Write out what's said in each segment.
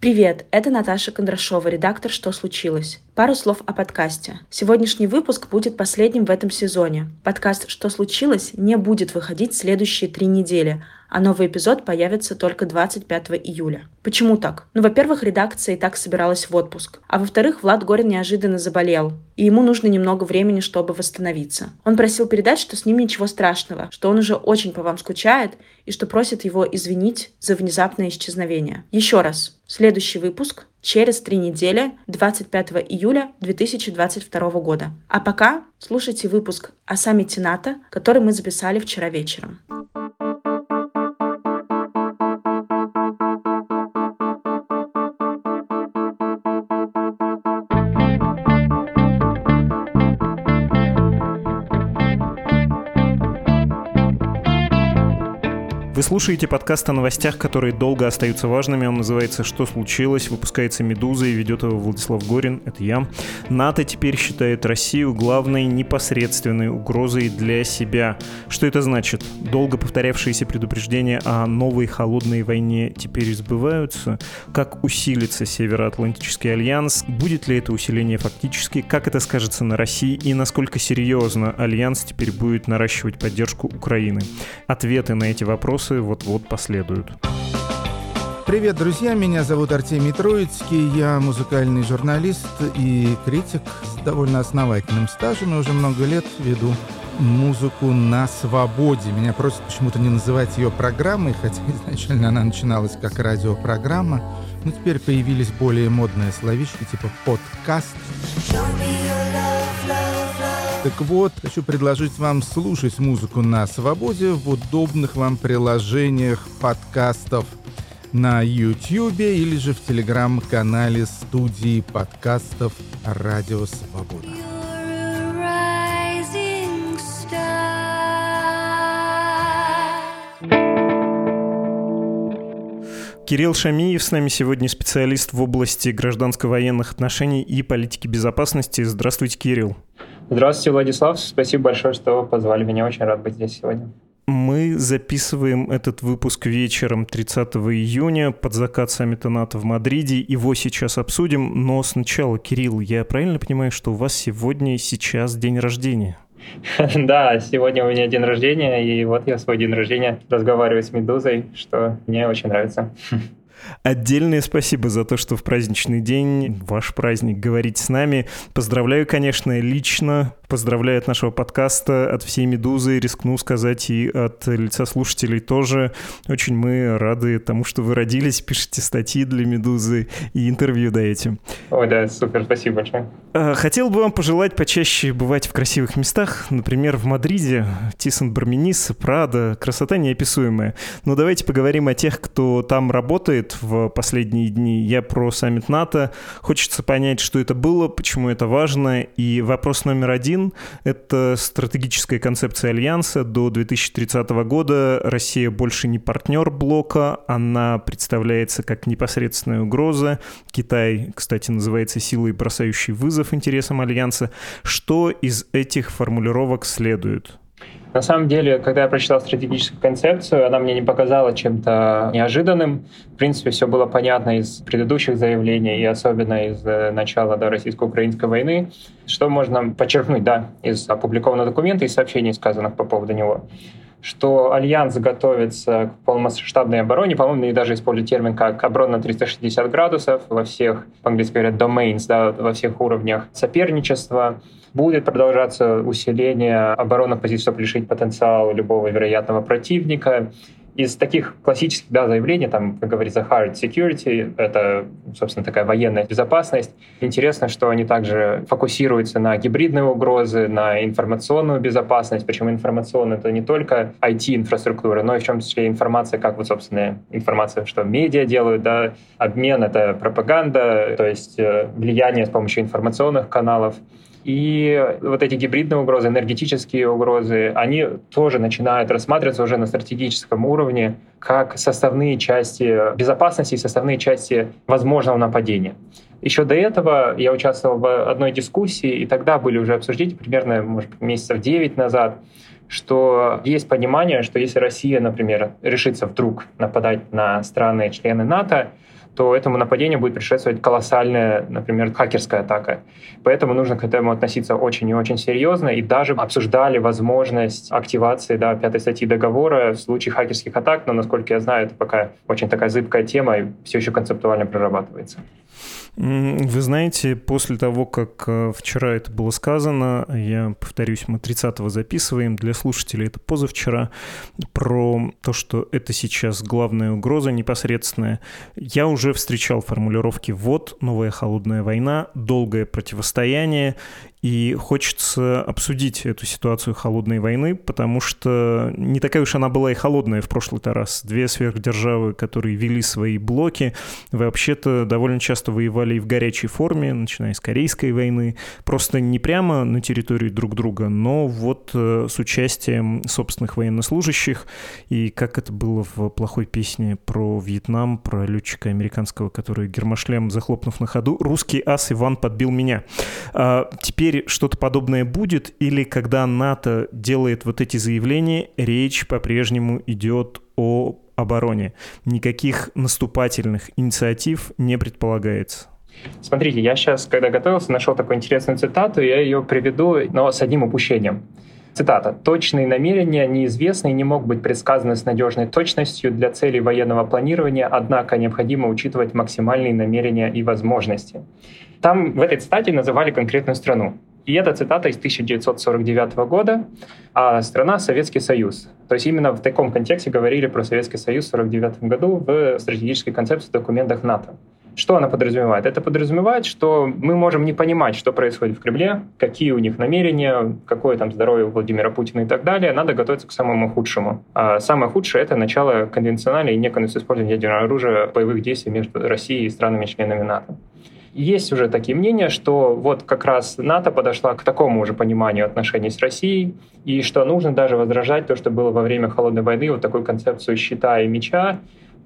Привет, это Наташа Кондрашова, редактор «Что случилось?». Пару слов о подкасте. Сегодняшний выпуск будет последним в этом сезоне. Подкаст «Что случилось?» не будет выходить следующие три недели, а новый эпизод появится только 25 июля. Почему так? Ну, во-первых, редакция и так собиралась в отпуск. А во-вторых, Влад Горин неожиданно заболел, и ему нужно немного времени, чтобы восстановиться. Он просил передать, что с ним ничего страшного, что он уже очень по вам скучает, и что просит его извинить за внезапное исчезновение. Еще раз, следующий выпуск через три недели, 25 июля 2022 года. А пока слушайте выпуск о саммите НАТО, который мы записали вчера вечером. Вы слушаете подкаст о новостях, которые долго остаются важными. Он называется «Что случилось?», выпускается «Медуза» и ведет его Владислав Горин, это я. НАТО теперь считает Россию главной непосредственной угрозой для себя. Что это значит? Долго повторявшиеся предупреждения о новой холодной войне теперь сбываются? Как усилится Североатлантический альянс? Будет ли это усиление фактически? Как это скажется на России? И насколько серьезно альянс теперь будет наращивать поддержку Украины? Ответы на эти вопросы вопросы вот-вот последуют. Привет, друзья! Меня зовут Артемий Троицкий. Я музыкальный журналист и критик с довольно основательным стажем. И уже много лет веду музыку на свободе. Меня просят почему-то не называть ее программой, хотя изначально она начиналась как радиопрограмма. Но теперь появились более модные словечки типа подкаст. Show me Так вот, хочу предложить вам слушать музыку на свободе в удобных вам приложениях подкастов на YouTube или же в телеграм-канале студии подкастов «Радио Свобода». Кирилл Шамиев с нами сегодня специалист в области гражданско-военных отношений и политики безопасности. Здравствуйте, Кирилл. Здравствуйте, Владислав. Спасибо большое, что позвали меня. Очень рад быть здесь сегодня. Мы записываем этот выпуск вечером 30 июня под закат саммита НАТО в Мадриде. Его сейчас обсудим, но сначала, Кирилл, я правильно понимаю, что у вас сегодня и сейчас день рождения? Да, сегодня у меня день рождения, и вот я свой день рождения разговариваю с Медузой, что мне очень нравится. Отдельное спасибо за то, что в праздничный день, ваш праздник, говорить с нами. Поздравляю, конечно, лично Поздравляю от нашего подкаста, от всей «Медузы», рискну сказать, и от лица слушателей тоже. Очень мы рады тому, что вы родились, пишете статьи для «Медузы» и интервью даете. Ой, да, супер, спасибо большое. А, хотел бы вам пожелать почаще бывать в красивых местах, например, в Мадриде, Тисон Барменис, Прада, красота неописуемая. Но давайте поговорим о тех, кто там работает в последние дни. Я про саммит НАТО. Хочется понять, что это было, почему это важно. И вопрос номер один — это стратегическая концепция Альянса. До 2030 года Россия больше не партнер блока, она представляется как непосредственная угроза. Китай, кстати, называется силой, бросающей вызов интересам Альянса. Что из этих формулировок следует? На самом деле, когда я прочитал стратегическую концепцию, она мне не показала чем-то неожиданным. В принципе, все было понятно из предыдущих заявлений и особенно из э, начала да, российско-украинской войны. Что можно подчеркнуть да, из опубликованного документа и сообщений, сказанных по поводу него? что Альянс готовится к полномасштабной обороне, по-моему, и даже используют термин как оборона на 360 градусов во всех, по-английски говорят, domains, да, во всех уровнях соперничества. Будет продолжаться усиление оборонных позиций, чтобы лишить потенциал любого вероятного противника. Из таких классических да, заявлений, там, как говорится, hard security, это, собственно, такая военная безопасность. Интересно, что они также фокусируются на гибридные угрозы, на информационную безопасность. Причем информационная — это не только IT-инфраструктура, но и в том числе информация, как вот, собственно, информация, что медиа делают, да, обмен — это пропаганда, то есть э, влияние с помощью информационных каналов — И вот эти гибридные угрозы, энергетические угрозы, они тоже начинают рассматриваться уже на стратегическом уровне как составные части безопасности и составные части возможного нападения. Еще до этого я участвовал в одной дискуссии, и тогда были уже обсуждения, примерно, может месяцев 9 назад, что есть понимание, что если Россия, например, решится вдруг нападать на страны-члены НАТО, то этому нападению будет предшествовать колоссальная, например, хакерская атака. Поэтому нужно к этому относиться очень и очень серьезно. И даже обсуждали возможность активации да, пятой статьи договора в случае хакерских атак, но, насколько я знаю, это пока очень такая зыбкая тема и все еще концептуально прорабатывается. Вы знаете, после того, как э, вчера это было сказано, я повторюсь, мы 30-го записываем, для слушателей это позавчера, про то, что это сейчас главная угроза непосредственная. Я уже встречал формулировки «вот, новая холодная война», «долгое противостояние», и хочется обсудить эту ситуацию холодной войны, потому что не такая уж она была и холодная в прошлый раз. Две сверхдержавы, которые вели свои блоки, вообще-то довольно часто воевали и в горячей форме, начиная с Корейской войны. Просто не прямо на территории друг друга, но вот э, с участием собственных военнослужащих. И как это было в плохой песне про Вьетнам, про летчика американского, который гермошлем захлопнув на ходу, русский ас Иван подбил меня. А теперь теперь что-то подобное будет, или когда НАТО делает вот эти заявления, речь по-прежнему идет о обороне. Никаких наступательных инициатив не предполагается. Смотрите, я сейчас, когда готовился, нашел такую интересную цитату, я ее приведу, но с одним упущением. Цитата. «Точные намерения неизвестны и не могут быть предсказаны с надежной точностью для целей военного планирования, однако необходимо учитывать максимальные намерения и возможности». Там в этой цитате называли конкретную страну. И эта цитата из 1949 года, а страна — Советский Союз. То есть именно в таком контексте говорили про Советский Союз в 1949 году в стратегической концепции в документах НАТО. Что она подразумевает? Это подразумевает, что мы можем не понимать, что происходит в Кремле, какие у них намерения, какое там здоровье у Владимира Путина и так далее. Надо готовиться к самому худшему. А самое худшее — это начало конвенциональной и неконвенционального использования ядерного оружия боевых действий между Россией и странами-членами НАТО. Есть уже такие мнения, что вот как раз НАТО подошла к такому уже пониманию отношений с Россией, и что нужно даже возражать то, что было во время Холодной войны, вот такую концепцию щита и меча,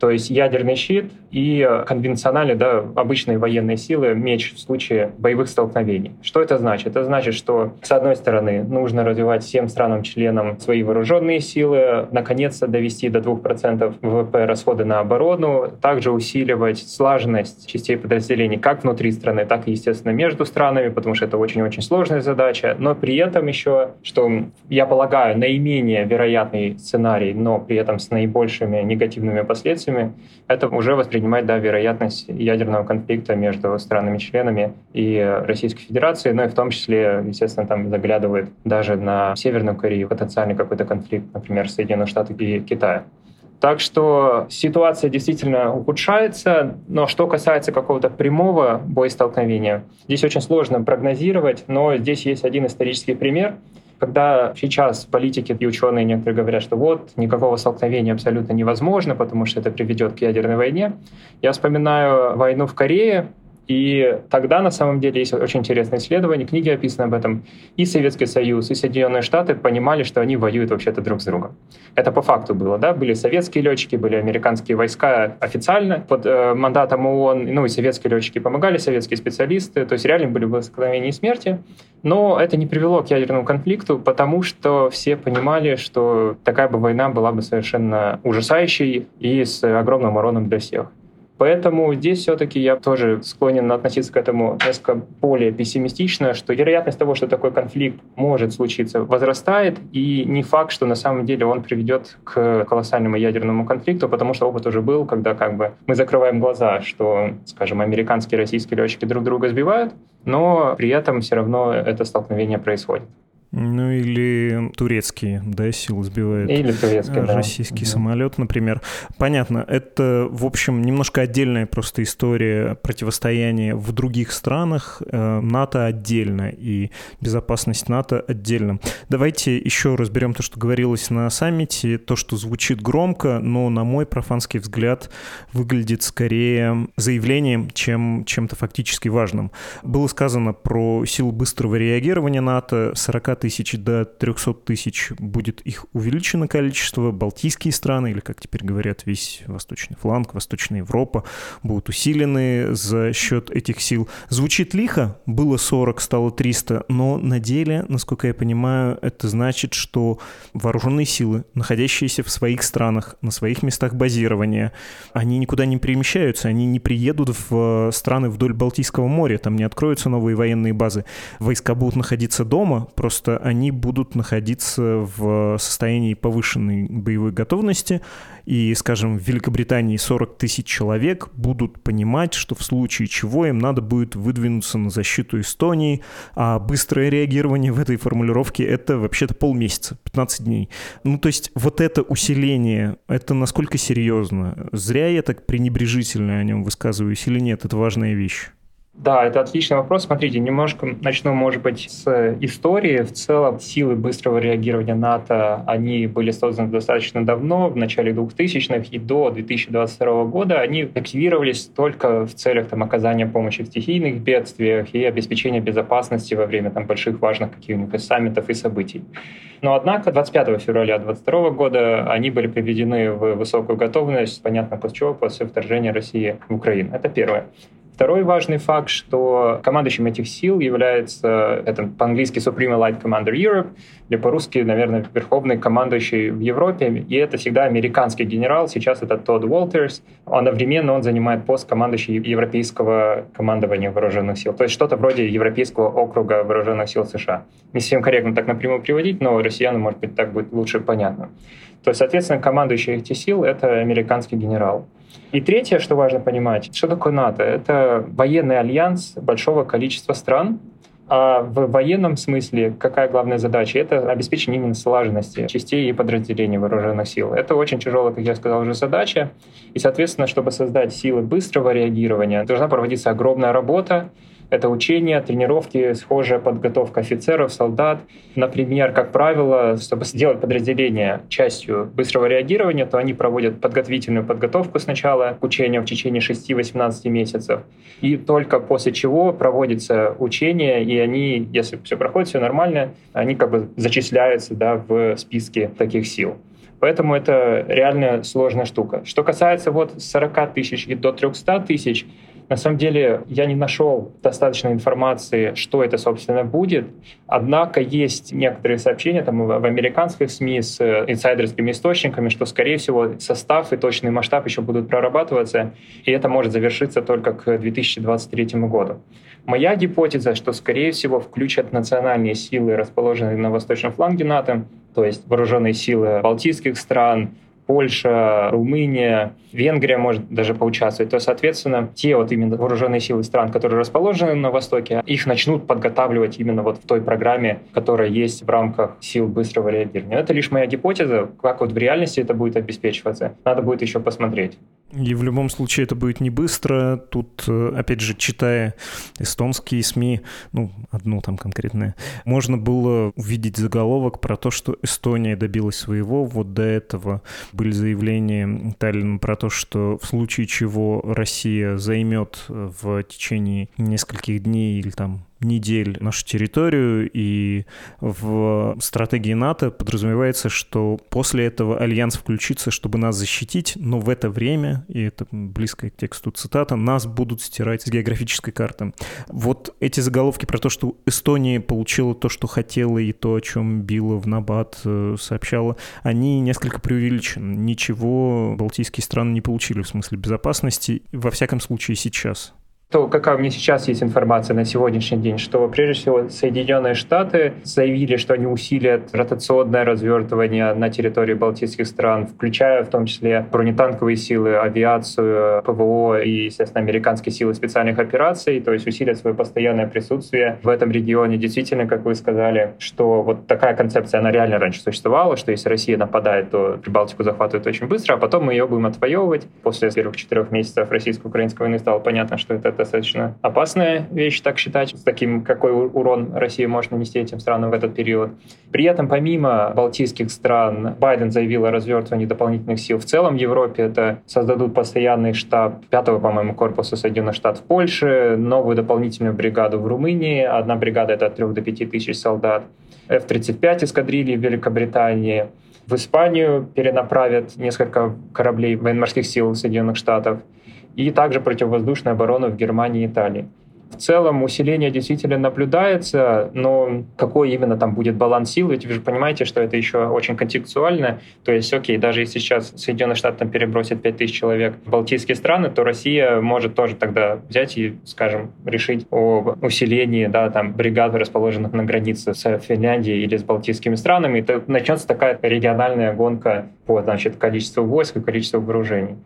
то есть ядерный щит и конвенциональные, да, обычные военные силы, меч в случае боевых столкновений. Что это значит? Это значит, что, с одной стороны, нужно развивать всем странам-членам свои вооруженные силы, наконец-то довести до 2% ВВП расходы на оборону, также усиливать слаженность частей подразделений как внутри страны, так и, естественно, между странами, потому что это очень-очень сложная задача, но при этом еще, что, я полагаю, наименее вероятный сценарий, но при этом с наибольшими негативными последствиями, действиями, это уже воспринимает да, вероятность ядерного конфликта между странами-членами и Российской Федерацией, но и в том числе, естественно, там заглядывает даже на Северную Корею, потенциальный какой-то конфликт, например, Соединенных Штатов и Китая. Так что ситуация действительно ухудшается, но что касается какого-то прямого боестолкновения, здесь очень сложно прогнозировать, но здесь есть один исторический пример — когда сейчас политики и ученые некоторые говорят, что вот, никакого столкновения абсолютно невозможно, потому что это приведет к ядерной войне, я вспоминаю войну в Корее, и тогда, на самом деле, есть очень интересное исследование, книги описаны об этом. И Советский Союз, и Соединенные Штаты понимали, что они воюют вообще-то друг с другом. Это по факту было, да? Были советские летчики, были американские войска официально под э, мандатом ООН, ну и советские летчики помогали, советские специалисты, то есть реально были в столкновении смерти. Но это не привело к ядерному конфликту, потому что все понимали, что такая бы война была бы совершенно ужасающей и с огромным уроном для всех. Поэтому здесь все-таки я тоже склонен относиться к этому несколько более пессимистично, что вероятность того, что такой конфликт может случиться, возрастает, и не факт, что на самом деле он приведет к колоссальному ядерному конфликту, потому что опыт уже был, когда как бы мы закрываем глаза, что, скажем, американские и российские летчики друг друга сбивают, но при этом все равно это столкновение происходит. Ну или турецкие, да, силы сбивают. Или турецкие, да. Российский да. самолет, например. Понятно, это, в общем, немножко отдельная просто история противостояния в других странах. Э, НАТО отдельно и безопасность НАТО отдельно. Давайте еще разберем то, что говорилось на саммите, то, что звучит громко, но, на мой профанский взгляд, выглядит скорее заявлением, чем чем-то фактически важным. Было сказано про силу быстрого реагирования НАТО 40 тысяч до 300 тысяч будет их увеличено количество. Балтийские страны, или, как теперь говорят, весь восточный фланг, Восточная Европа будут усилены за счет этих сил. Звучит лихо, было 40, стало 300, но на деле, насколько я понимаю, это значит, что вооруженные силы, находящиеся в своих странах, на своих местах базирования, они никуда не перемещаются, они не приедут в страны вдоль Балтийского моря, там не откроются новые военные базы. Войска будут находиться дома, просто они будут находиться в состоянии повышенной боевой готовности, и, скажем, в Великобритании 40 тысяч человек будут понимать, что в случае чего им надо будет выдвинуться на защиту Эстонии, а быстрое реагирование в этой формулировке — это вообще-то полмесяца, 15 дней. Ну, то есть вот это усиление, это насколько серьезно? Зря я так пренебрежительно о нем высказываюсь или нет? Это важная вещь. Да, это отличный вопрос. Смотрите, немножко начну, может быть, с истории. В целом, силы быстрого реагирования НАТО, они были созданы достаточно давно, в начале 2000-х, и до 2022 года они активировались только в целях там, оказания помощи в стихийных бедствиях и обеспечения безопасности во время там, больших важных каких-нибудь саммитов и событий. Но, однако, 25 февраля 2022 года они были приведены в высокую готовность, понятно, после чего, после вторжения России в Украину. Это первое. Второй важный факт, что командующим этих сил является, это по-английски Supreme Light Commander Europe, или по-русски, наверное, верховный командующий в Европе, и это всегда американский генерал, сейчас это Тодд Уолтерс, одновременно он занимает пост командующий европейского командования вооруженных сил, то есть что-то вроде Европейского округа вооруженных сил США. Не совсем корректно так напрямую приводить, но россиянам, может быть, так будет лучше понятно. То есть, соответственно, командующий этих сил — это американский генерал. И третье, что важно понимать, что такое НАТО? Это военный альянс большого количества стран, а в военном смысле какая главная задача? Это обеспечение именно слаженности частей и подразделений вооруженных сил. Это очень тяжелая, как я сказал, уже задача. И, соответственно, чтобы создать силы быстрого реагирования, должна проводиться огромная работа, это учения, тренировки, схожая подготовка офицеров, солдат. Например, как правило, чтобы сделать подразделение частью быстрого реагирования, то они проводят подготовительную подготовку сначала к учению в течение 6-18 месяцев. И только после чего проводится учение, и они, если все проходит, все нормально, они как бы зачисляются да, в списке таких сил. Поэтому это реально сложная штука. Что касается вот 40 тысяч и до 300 тысяч, на самом деле я не нашел достаточно информации, что это, собственно, будет. Однако есть некоторые сообщения там, в американских СМИ с э, инсайдерскими источниками, что, скорее всего, состав и точный масштаб еще будут прорабатываться, и это может завершиться только к 2023 году. Моя гипотеза, что, скорее всего, включат национальные силы, расположенные на восточном фланге НАТО, то есть вооруженные силы балтийских стран, Польша, Румыния, Венгрия может даже поучаствовать, то, соответственно, те вот именно вооруженные силы стран, которые расположены на Востоке, их начнут подготавливать именно вот в той программе, которая есть в рамках сил быстрого реагирования. Это лишь моя гипотеза, как вот в реальности это будет обеспечиваться. Надо будет еще посмотреть. И в любом случае это будет не быстро. Тут, э, опять же, читая эстонские СМИ, ну, одну там конкретное, можно было увидеть заголовок про то, что Эстония добилась своего. Вот до этого были заявления Таллина про то, что в случае чего Россия займет в течение нескольких дней или там недель нашу территорию, и в стратегии НАТО подразумевается, что после этого Альянс включится, чтобы нас защитить, но в это время, и это близко к тексту цитата, нас будут стирать с географической карты. Вот эти заголовки про то, что Эстония получила то, что хотела, и то, о чем била в набат э, сообщала, они несколько преувеличены. Ничего балтийские страны не получили в смысле безопасности, во всяком случае сейчас. То какая у меня сейчас есть информация на сегодняшний день, что прежде всего Соединенные Штаты заявили, что они усилят ротационное развертывание на территории балтийских стран, включая в том числе бронетанковые силы, авиацию, ПВО и, естественно, американские силы специальных операций, то есть усилят свое постоянное присутствие в этом регионе. Действительно, как вы сказали, что вот такая концепция, она реально раньше существовала, что если Россия нападает, то Прибалтику захватывают очень быстро, а потом мы ее будем отвоевывать. После первых четырех месяцев российско-украинской войны стало понятно, что это достаточно опасная вещь, так считать, с таким, какой урон Россия может нанести этим странам в этот период. При этом, помимо балтийских стран, Байден заявил о развертывании дополнительных сил в целом Европе. Это создадут постоянный штаб 5-го, по-моему, корпуса Соединенных Штатов в Польше, новую дополнительную бригаду в Румынии. Одна бригада — это от 3 до 5 тысяч солдат. F-35 эскадрильи в Великобритании. В Испанию перенаправят несколько кораблей военно-морских сил Соединенных Штатов и также противовоздушную оборону в Германии и Италии. В целом усиление действительно наблюдается, но какой именно там будет баланс сил, ведь вы же понимаете, что это еще очень контекстуально. То есть, окей, даже если сейчас Соединенные Штаты там перебросят 5000 человек в Балтийские страны, то Россия может тоже тогда взять и, скажем, решить о усилении да, там, бригад, расположенных на границе с Финляндией или с Балтийскими странами. И начнется такая региональная гонка по значит, количеству войск и количеству вооружений.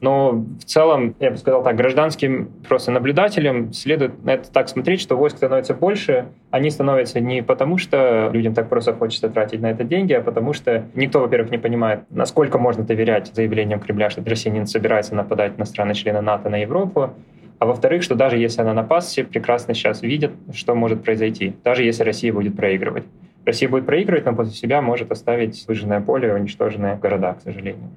Но в целом, я бы сказал так, гражданским просто наблюдателям следует на это так смотреть, что войск становится больше. Они становятся не потому, что людям так просто хочется тратить на это деньги, а потому что никто, во-первых, не понимает, насколько можно доверять заявлениям Кремля, что Россия не собирается нападать на страны-члены НАТО, на Европу. А во-вторых, что даже если она напасть, все прекрасно сейчас видят, что может произойти, даже если Россия будет проигрывать. Россия будет проигрывать, но после себя может оставить выжженное поле, уничтоженные города, к сожалению.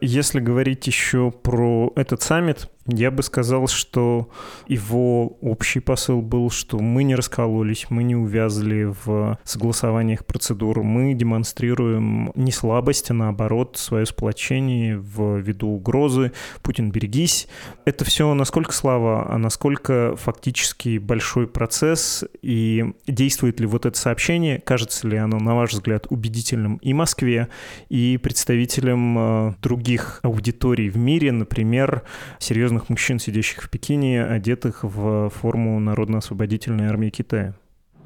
Если говорить еще про этот саммит, я бы сказал, что его общий посыл был, что мы не раскололись, мы не увязли в согласованиях процедур, мы демонстрируем не слабость, а наоборот свое сплочение в виду угрозы. Путин, берегись. Это все насколько слава, а насколько фактически большой процесс, и действует ли вот это сообщение, кажется ли оно, на ваш взгляд, убедительным и Москве, и представителям э, других аудиторий в мире, например, серьезных серьезных мужчин, сидящих в Пекине, одетых в форму Народно-освободительной армии Китая?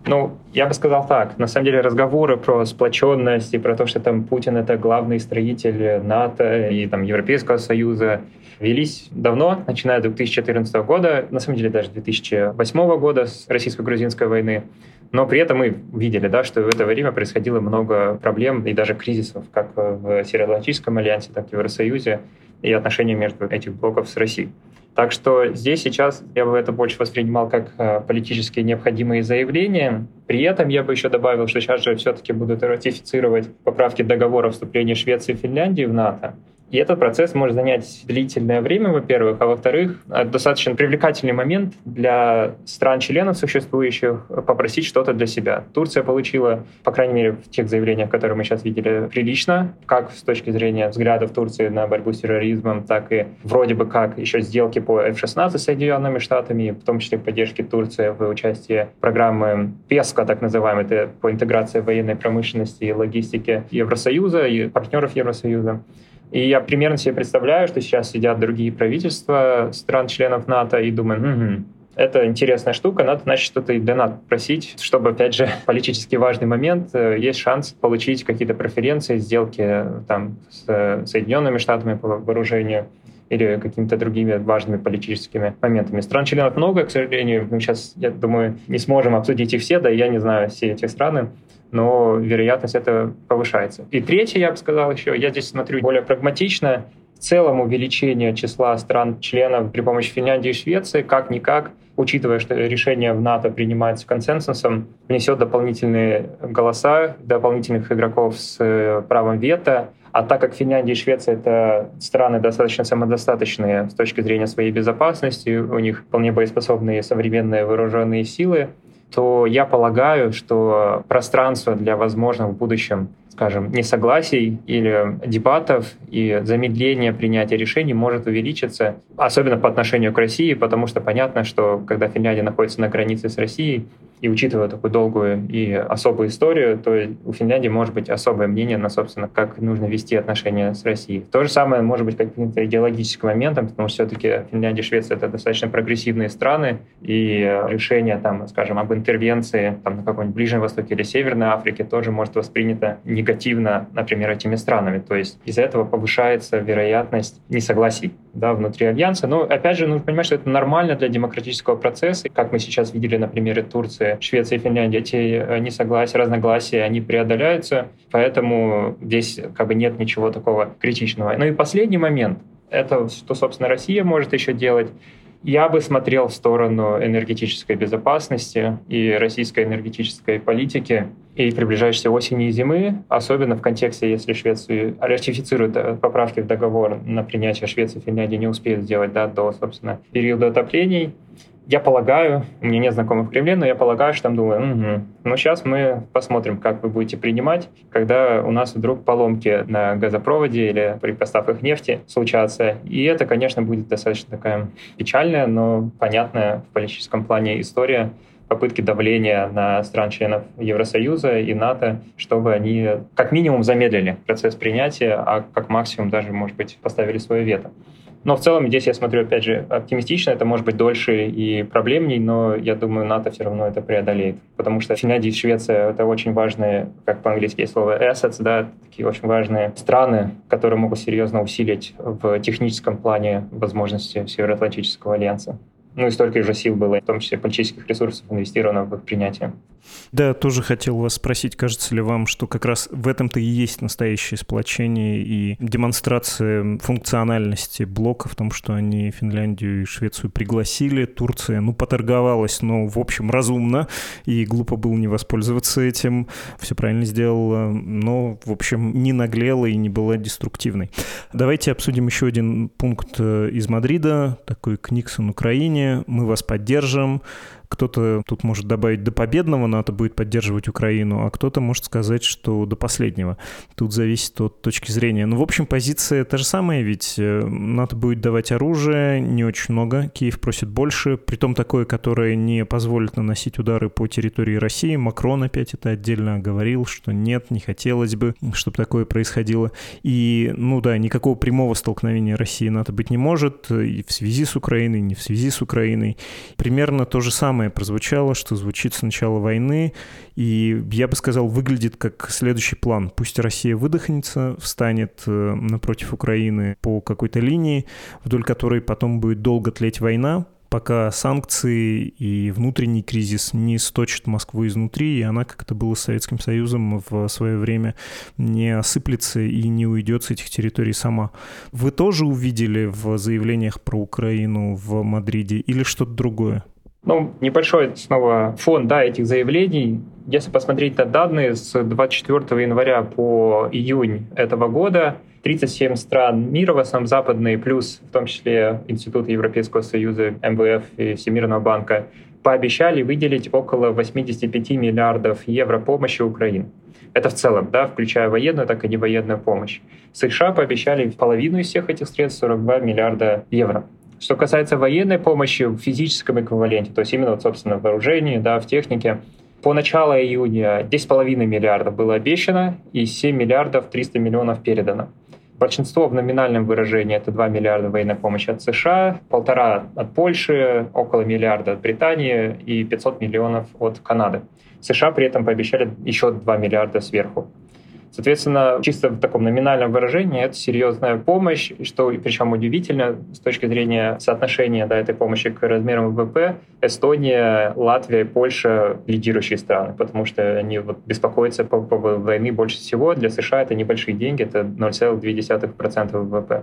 Ну, я бы сказал так. На самом деле разговоры про сплоченность и про то, что там Путин — это главный строитель НАТО и там Европейского Союза, велись давно, начиная с 2014 года, на самом деле даже 2008 года с российско-грузинской войны. Но при этом мы видели, да, что в это время происходило много проблем и даже кризисов, как в Североатлантическом альянсе, так и в Евросоюзе и отношения между этих блоков с Россией. Так что здесь сейчас я бы это больше воспринимал как э, политически необходимые заявления. При этом я бы еще добавил, что сейчас же все-таки будут ратифицировать поправки договора вступления Швеции и Финляндии в НАТО. И этот процесс может занять длительное время, во-первых, а во-вторых, достаточно привлекательный момент для стран-членов существующих попросить что-то для себя. Турция получила, по крайней мере, в тех заявлениях, которые мы сейчас видели, прилично, как с точки зрения взглядов Турции на борьбу с терроризмом, так и вроде бы как еще сделки по F-16 с Соединенными Штатами, в том числе поддержки Турции в участии программы ПЕСКО, так называемой, это по интеграции военной промышленности и логистики Евросоюза и партнеров Евросоюза. И я примерно себе представляю, что сейчас сидят другие правительства стран-членов НАТО и думают, угу, это интересная штука, надо, значит, что-то и для НАТО просить, чтобы, опять же, политически важный момент, э, есть шанс получить какие-то преференции, сделки э, там с э, Соединенными Штатами по вооружению или какими-то другими важными политическими моментами. Стран-членов много, к сожалению. Мы сейчас, я думаю, не сможем обсудить их все, да я не знаю все эти страны но вероятность этого повышается. И третье, я бы сказал еще, я здесь смотрю более прагматично, в целом увеличение числа стран-членов при помощи Финляндии и Швеции, как-никак, учитывая, что решение в НАТО принимается консенсусом, внесет дополнительные голоса, дополнительных игроков с э, правом вето, а так как Финляндия и Швеция — это страны достаточно самодостаточные с точки зрения своей безопасности, у них вполне боеспособные современные вооруженные силы, то я полагаю, что пространство для возможных в будущем скажем, несогласий или дебатов и замедление принятия решений может увеличиться, особенно по отношению к России, потому что понятно, что когда Финляндия находится на границе с Россией, и учитывая такую долгую и особую историю, то у Финляндии может быть особое мнение на, собственно, как нужно вести отношения с Россией. То же самое может быть каким-то идеологическим моментом, потому что все-таки Финляндия и Швеция — это достаточно прогрессивные страны, и решение, там, скажем, об интервенции там, на каком-нибудь Ближнем Востоке или Северной Африке тоже может воспринято негативно, например, этими странами. То есть из-за этого повышается вероятность несогласий да, внутри Альянса. Но, опять же, нужно понимать, что это нормально для демократического процесса. Как мы сейчас видели на примере Турции, Швеция и Финляндия, эти э, несогласия, разногласия, они преодоляются, поэтому здесь как бы нет ничего такого критичного. Ну и последний момент, это что, собственно, Россия может еще делать, я бы смотрел в сторону энергетической безопасности и российской энергетической политики и приближающейся осени и зимы, особенно в контексте, если Швеция ратифицирует э, поправки в договор на принятие Швеции и Финляндии не успеет сделать да, до, собственно, периода отоплений, я полагаю, у меня нет знакомых в Кремле, но я полагаю, что там думаю, угу, ну сейчас мы посмотрим, как вы будете принимать, когда у нас вдруг поломки на газопроводе или при поставках нефти случатся. И это, конечно, будет достаточно такая печальная, но понятная в политическом плане история попытки давления на стран-членов Евросоюза и НАТО, чтобы они как минимум замедлили процесс принятия, а как максимум даже, может быть, поставили свое вето. Но в целом здесь я смотрю, опять же, оптимистично. Это может быть дольше и проблемней, но я думаю, НАТО все равно это преодолеет. Потому что Финляндия и Швеция — это очень важные, как по-английски есть слово assets, да, такие очень важные страны, которые могут серьезно усилить в техническом плане возможности Североатлантического альянса. Ну и столько же сил было, в том числе политических ресурсов, инвестировано в их принятие. Да, тоже хотел вас спросить, кажется ли вам, что как раз в этом-то и есть настоящее сплочение и демонстрация функциональности блока в том, что они Финляндию и Швецию пригласили, Турция, ну, поторговалась, но, в общем, разумно, и глупо было не воспользоваться этим, все правильно сделала, но, в общем, не наглела и не была деструктивной. Давайте обсудим еще один пункт э, из Мадрида, такой к Никсон Украине, мы вас поддержим, кто-то тут может добавить до победного НАТО будет поддерживать Украину, а кто-то может сказать, что до последнего. Тут зависит от точки зрения. Ну, в общем, позиция та же самая, ведь э, НАТО будет давать оружие не очень много, Киев просит больше, притом такое, которое не позволит наносить удары по территории России. Макрон опять это отдельно говорил, что нет, не хотелось бы, чтобы такое происходило. И, ну да, никакого прямого столкновения России и НАТО быть не может, и в связи с Украиной, не в связи с Украиной. Примерно то же самое самое прозвучало, что звучит с начала войны, и я бы сказал, выглядит как следующий план. Пусть Россия выдохнется, встанет э, напротив Украины по какой-то линии, вдоль которой потом будет долго тлеть война, пока санкции и внутренний кризис не сточат Москву изнутри, и она, как это было с Советским Союзом в свое время, не осыплется и не уйдет с этих территорий сама. Вы тоже увидели в заявлениях про Украину в Мадриде или что-то другое? Ну, небольшой снова фон да, этих заявлений. Если посмотреть на данные с 24 января по июнь этого года, 37 стран мира, в основном западные, плюс в том числе Институт Европейского Союза, МВФ и Всемирного банка, пообещали выделить около 85 миллиардов евро помощи Украине. Это в целом, да, включая военную, так и невоенную помощь. США пообещали половину из всех этих средств, 42 миллиарда евро. Что касается военной помощи в физическом эквиваленте, то есть именно, вот, собственно, в вооружении, да, в технике, по началу июня 10,5 миллиардов было обещано и 7 миллиардов 300 миллионов передано. Большинство в номинальном выражении это 2 миллиарда военной помощи от США, полтора от Польши, около миллиарда от Британии и 500 миллионов от Канады. США при этом пообещали еще 2 миллиарда сверху. Соответственно, чисто в таком номинальном выражении это серьезная помощь, что причем удивительно с точки зрения соотношения да, этой помощи к размерам ВВП. Эстония, Латвия, Польша — лидирующие страны, потому что они вот беспокоятся по поводу войны больше всего. Для США это небольшие деньги, это 0,2% ВВП.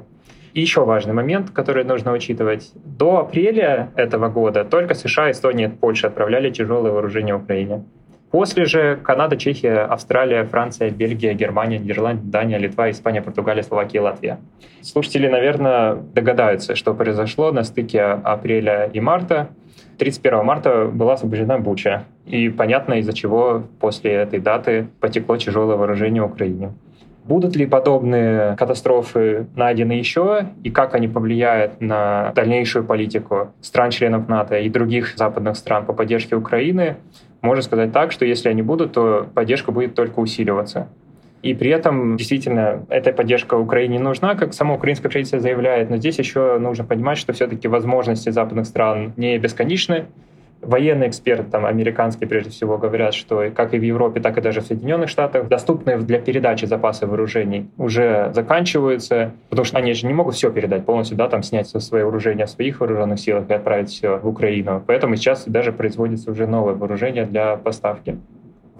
И еще важный момент, который нужно учитывать. До апреля этого года только США, Эстония и Польша отправляли тяжелое вооружение Украине. После же Канада, Чехия, Австралия, Франция, Бельгия, Германия, Нидерланды, Дания, Литва, Испания, Португалия, Словакия, Латвия. Слушатели, наверное, догадаются, что произошло на стыке апреля и марта. 31 марта была освобождена Буча. И понятно, из-за чего после этой даты потекло тяжелое вооружение Украине. Будут ли подобные катастрофы найдены еще, и как они повлияют на дальнейшую политику стран-членов НАТО и других западных стран по поддержке Украины, можно сказать так, что если они будут, то поддержка будет только усиливаться. И при этом действительно эта поддержка Украине нужна, как само украинское правительство заявляет, но здесь еще нужно понимать, что все-таки возможности западных стран не бесконечны, Военные эксперты, там, американские прежде всего, говорят, что как и в Европе, так и даже в Соединенных Штатах доступные для передачи запасы вооружений уже заканчиваются, потому что они же не могут все передать полностью, да, там снять свое вооружение в своих вооруженных силах и отправить все в Украину. Поэтому сейчас даже производится уже новое вооружение для поставки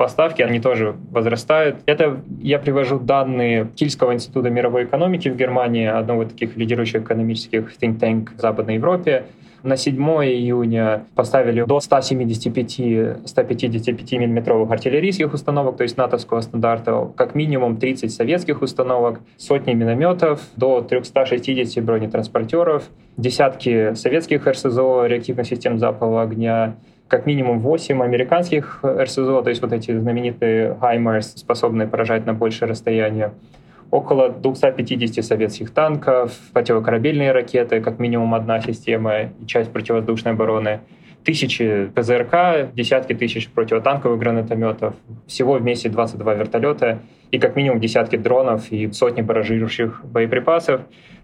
поставки, они тоже возрастают. Это я привожу данные Кильского института мировой экономики в Германии, одного из таких лидирующих экономических think tank в Западной Европе. На 7 июня поставили до 175-155 миллиметровых артиллерийских установок, то есть натовского стандарта, как минимум 30 советских установок, сотни минометов, до 360 бронетранспортеров, десятки советских РСЗО, реактивных систем запала огня, как минимум 8 американских РСЗО, то есть вот эти знаменитые HIMARS, способные поражать на большее расстояние, около 250 советских танков, противокорабельные ракеты, как минимум одна система и часть противовоздушной обороны, тысячи ПЗРК, десятки тысяч противотанковых гранатометов, всего вместе 22 вертолета и как минимум десятки дронов и сотни баражирующих боеприпасов.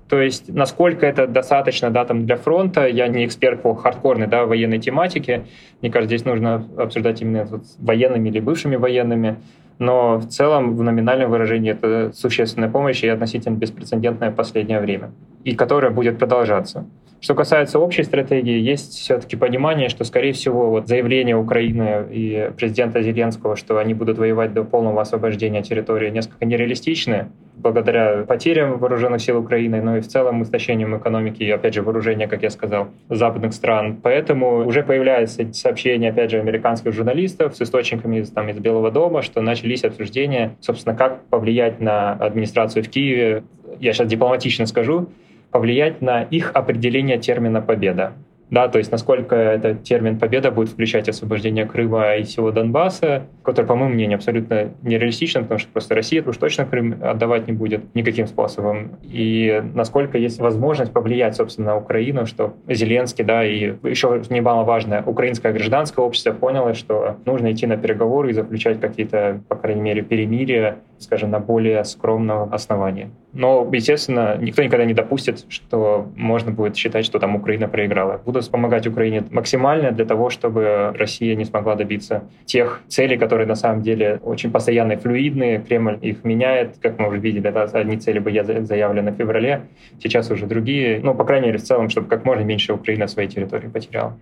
То есть, насколько это достаточно да, там для фронта, я не эксперт по хардкорной да, военной тематике. Мне кажется, здесь нужно обсуждать именно с военными или бывшими военными. Но в целом в номинальном выражении это существенная помощь и относительно беспрецедентное последнее время, и которая будет продолжаться. Что касается общей стратегии, есть все-таки понимание, что, скорее всего, вот заявление Украины и президента Зеленского, что они будут воевать до полного освобождения территории, несколько нереалистичны благодаря потерям вооруженных сил Украины, но и в целом истощением экономики и, опять же, вооружения, как я сказал, западных стран. Поэтому уже появляются сообщения, опять же, американских журналистов с источниками из, там, из Белого дома, что начались обсуждения, собственно, как повлиять на администрацию в Киеве. Я сейчас дипломатично скажу, повлиять на их определение термина «победа». Да, то есть насколько этот термин «победа» будет включать освобождение Крыма и всего Донбасса, который, по моему мнению, абсолютно нереалистично, потому что просто Россия уж точно Крым отдавать не будет никаким способом. И насколько есть возможность повлиять, собственно, на Украину, что Зеленский, да, и еще немаловажно, украинское гражданское общество поняло, что нужно идти на переговоры и заключать какие-то, по крайней мере, перемирия, скажем, на более скромном основании. Но, естественно, никто никогда не допустит, что можно будет считать, что там Украина проиграла. Буду помогать Украине максимально для того, чтобы Россия не смогла добиться тех целей, которые на самом деле очень постоянные, флюидные. Кремль их меняет, как мы уже видели, да, одни цели были заявлены в феврале, сейчас уже другие. Ну, по крайней мере, в целом, чтобы как можно меньше Украина своей территории потеряла.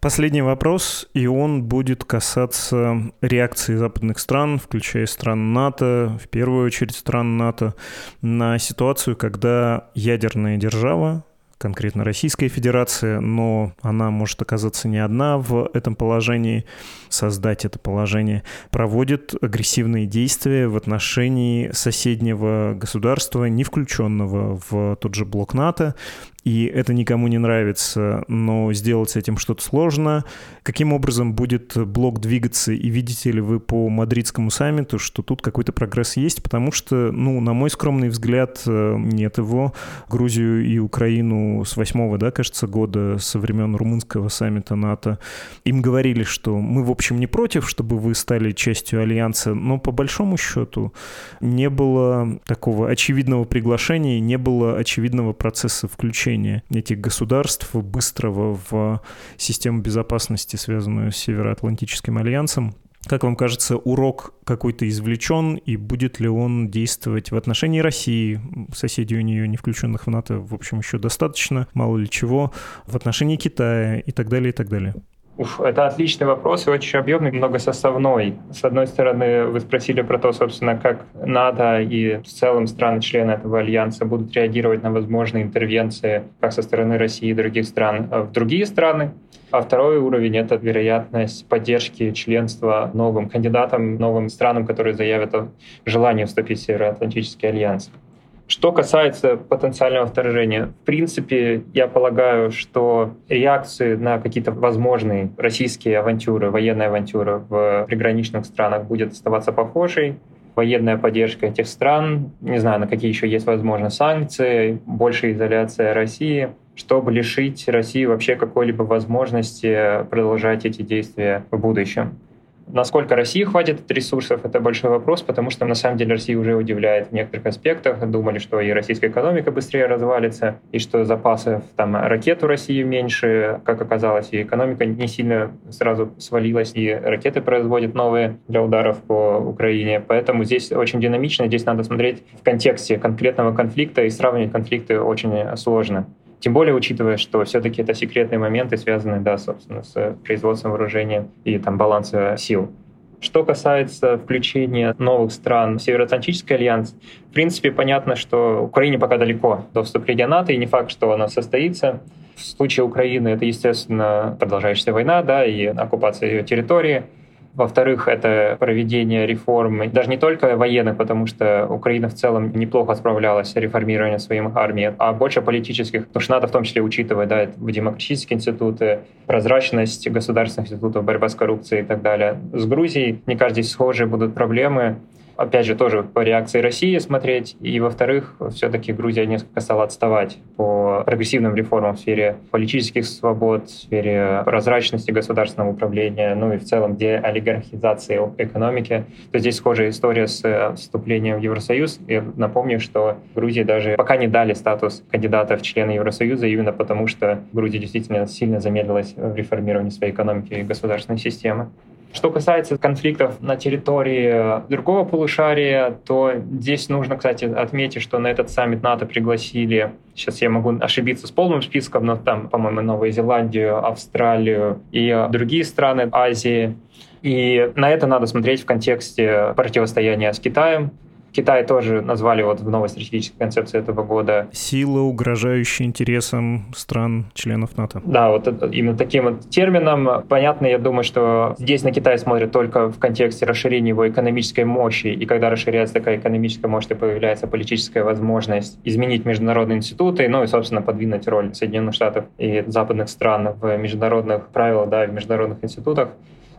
Последний вопрос, и он будет касаться реакции западных стран, включая стран НАТО, в первую очередь стран НАТО, на ситуацию, когда ядерная держава, конкретно Российская Федерация, но она может оказаться не одна в этом положении, создать это положение, проводит агрессивные действия в отношении соседнего государства, не включенного в тот же блок НАТО, и это никому не нравится, но сделать с этим что-то сложно. Каким образом будет блок двигаться, и видите ли вы по мадридскому саммиту, что тут какой-то прогресс есть, потому что, ну, на мой скромный взгляд, э, нет его. Грузию и Украину с восьмого, да, кажется, года, со времен румынского саммита НАТО, им говорили, что мы, в общем, не против, чтобы вы стали частью альянса, но по большому счету не было такого очевидного приглашения, не было очевидного процесса включения включения этих государств быстрого в систему безопасности, связанную с Североатлантическим альянсом. Как вам кажется, урок какой-то извлечен, и будет ли он действовать в отношении России, соседей у нее, не включенных в НАТО, в общем, еще достаточно, мало ли чего, в отношении Китая и так далее, и так далее? Уф, это отличный вопрос и очень объемный, многосоставной. С одной стороны, вы спросили про то, собственно, как НАТО и в целом страны-члены этого альянса будут реагировать на возможные интервенции как со стороны России и других стран в другие страны. А второй уровень — это вероятность поддержки членства новым кандидатам, новым странам, которые заявят о желании вступить в Североатлантический альянс. Что касается потенциального вторжения, в принципе, я полагаю, что реакции на какие-то возможные российские авантюры, военные авантюры в приграничных странах будет оставаться похожей. Военная поддержка этих стран, не знаю, на какие еще есть, возможно, санкции, большая изоляция России, чтобы лишить России вообще какой-либо возможности продолжать эти действия в будущем. Насколько России хватит ресурсов, это большой вопрос, потому что на самом деле Россия уже удивляет в некоторых аспектах. Думали, что и российская экономика быстрее развалится, и что запасов там ракет у России меньше. Как оказалось, и экономика не сильно сразу свалилась, и ракеты производят новые для ударов по Украине. Поэтому здесь очень динамично, здесь надо смотреть в контексте конкретного конфликта, и сравнивать конфликты очень сложно. Тем более, учитывая, что все-таки это секретные моменты, связанные, да, собственно, с производством вооружения и там баланса сил. Что касается включения новых стран в Североатлантический альянс, в принципе, понятно, что Украине пока далеко до вступления НАТО, и не факт, что она состоится. В случае Украины это, естественно, продолжающаяся война, да, и оккупация ее территории. Во-вторых, это проведение реформ, даже не только военных, потому что Украина в целом неплохо справлялась с реформированием своей армии, а больше политических, потому что надо в том числе учитывать да, демократические институты, прозрачность государственных институтов, борьба с коррупцией и так далее. С Грузией, кажется, здесь схожие будут проблемы опять же, тоже по реакции России смотреть. И, во-вторых, все-таки Грузия несколько стала отставать по прогрессивным реформам в сфере политических свобод, в сфере прозрачности государственного управления, ну и в целом деолигархизации экономики. То здесь схожая история с вступлением в Евросоюз. И напомню, что Грузии даже пока не дали статус кандидата в члены Евросоюза именно потому, что Грузия действительно сильно замедлилась в реформировании своей экономики и государственной системы. Что касается конфликтов на территории другого полушария, то здесь нужно, кстати, отметить, что на этот саммит НАТО пригласили, сейчас я могу ошибиться с полным списком, но там, по-моему, Новую Зеландию, Австралию и другие страны Азии. И на это надо смотреть в контексте противостояния с Китаем, Китай тоже назвали вот в новой стратегической концепции этого года. Сила, угрожающая интересам стран-членов НАТО. Да, вот это, именно таким вот термином. Понятно, я думаю, что здесь на Китай смотрят только в контексте расширения его экономической мощи, и когда расширяется такая экономическая мощь, то появляется политическая возможность изменить международные институты, ну и, собственно, подвинуть роль Соединенных Штатов и западных стран в международных правилах, да, в международных институтах.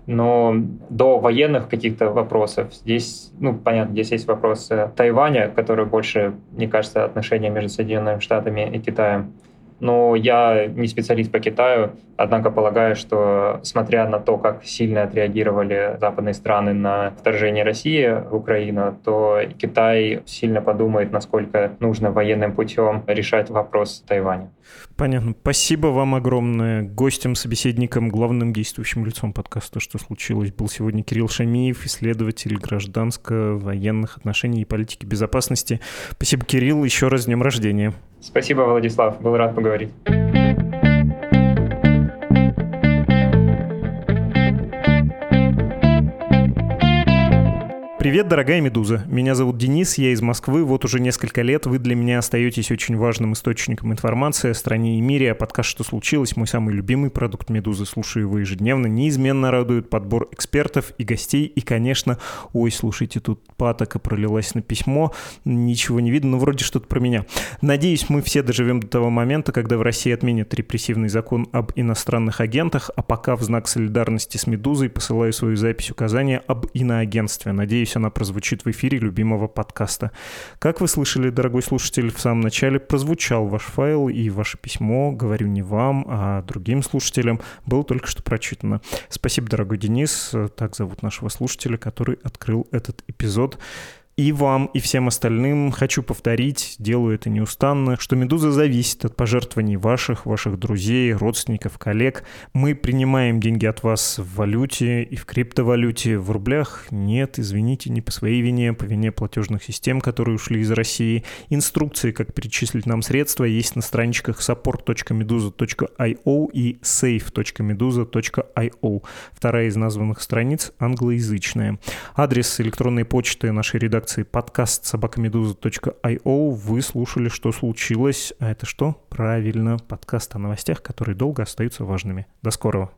Но до военных каких-то вопросов здесь, ну, понятно, здесь есть вопросы Тайваня, который больше, мне кажется, отношения между Соединенными Штатами и Китаем. Но я не специалист по Китаю, однако полагаю, что смотря на то, как сильно отреагировали западные страны на вторжение России в Украину, то Китай сильно подумает, насколько нужно военным путем решать вопрос Тайваня. Понятно. Спасибо вам огромное. Гостем, собеседником, главным действующим лицом подкаста «Что случилось» был сегодня Кирилл Шамиев, исследователь гражданско-военных отношений и политики безопасности. Спасибо, Кирилл. Еще раз с днем рождения. Спасибо, Владислав. Был рад поговорить. Привет, дорогая Медуза. Меня зовут Денис, я из Москвы. Вот уже несколько лет вы для меня остаетесь очень важным источником информации о стране и мире, а подкаст «Что случилось?» мой самый любимый продукт Медузы. Слушаю его ежедневно. Неизменно радует подбор экспертов и гостей. И, конечно, ой, слушайте, тут патока пролилась на письмо. Ничего не видно, но вроде что-то про меня. Надеюсь, мы все доживем до того момента, когда в России отменят репрессивный закон об иностранных агентах, а пока в знак солидарности с Медузой посылаю свою запись указания об иноагентстве. Надеюсь, Надеюсь, она прозвучит в эфире любимого подкаста. Как вы слышали, дорогой слушатель, в самом начале прозвучал ваш файл и ваше письмо, говорю не вам, а другим слушателям, было только что прочитано. Спасибо, дорогой Денис, так зовут нашего слушателя, который открыл этот эпизод. И вам, и всем остальным хочу повторить, делаю это неустанно, что «Медуза» зависит от пожертвований ваших, ваших друзей, родственников, коллег. Мы принимаем деньги от вас в валюте и в криптовалюте. В рублях нет, извините, не по своей вине, по вине платежных систем, которые ушли из России. Инструкции, как перечислить нам средства, есть на страничках support.meduza.io и save.meduza.io. Вторая из названных страниц англоязычная. Адрес электронной почты нашей редакции редакции подкаст собакамедуза.io вы слушали «Что случилось?». А это что? Правильно, подкаст о новостях, которые долго остаются важными. До скорого.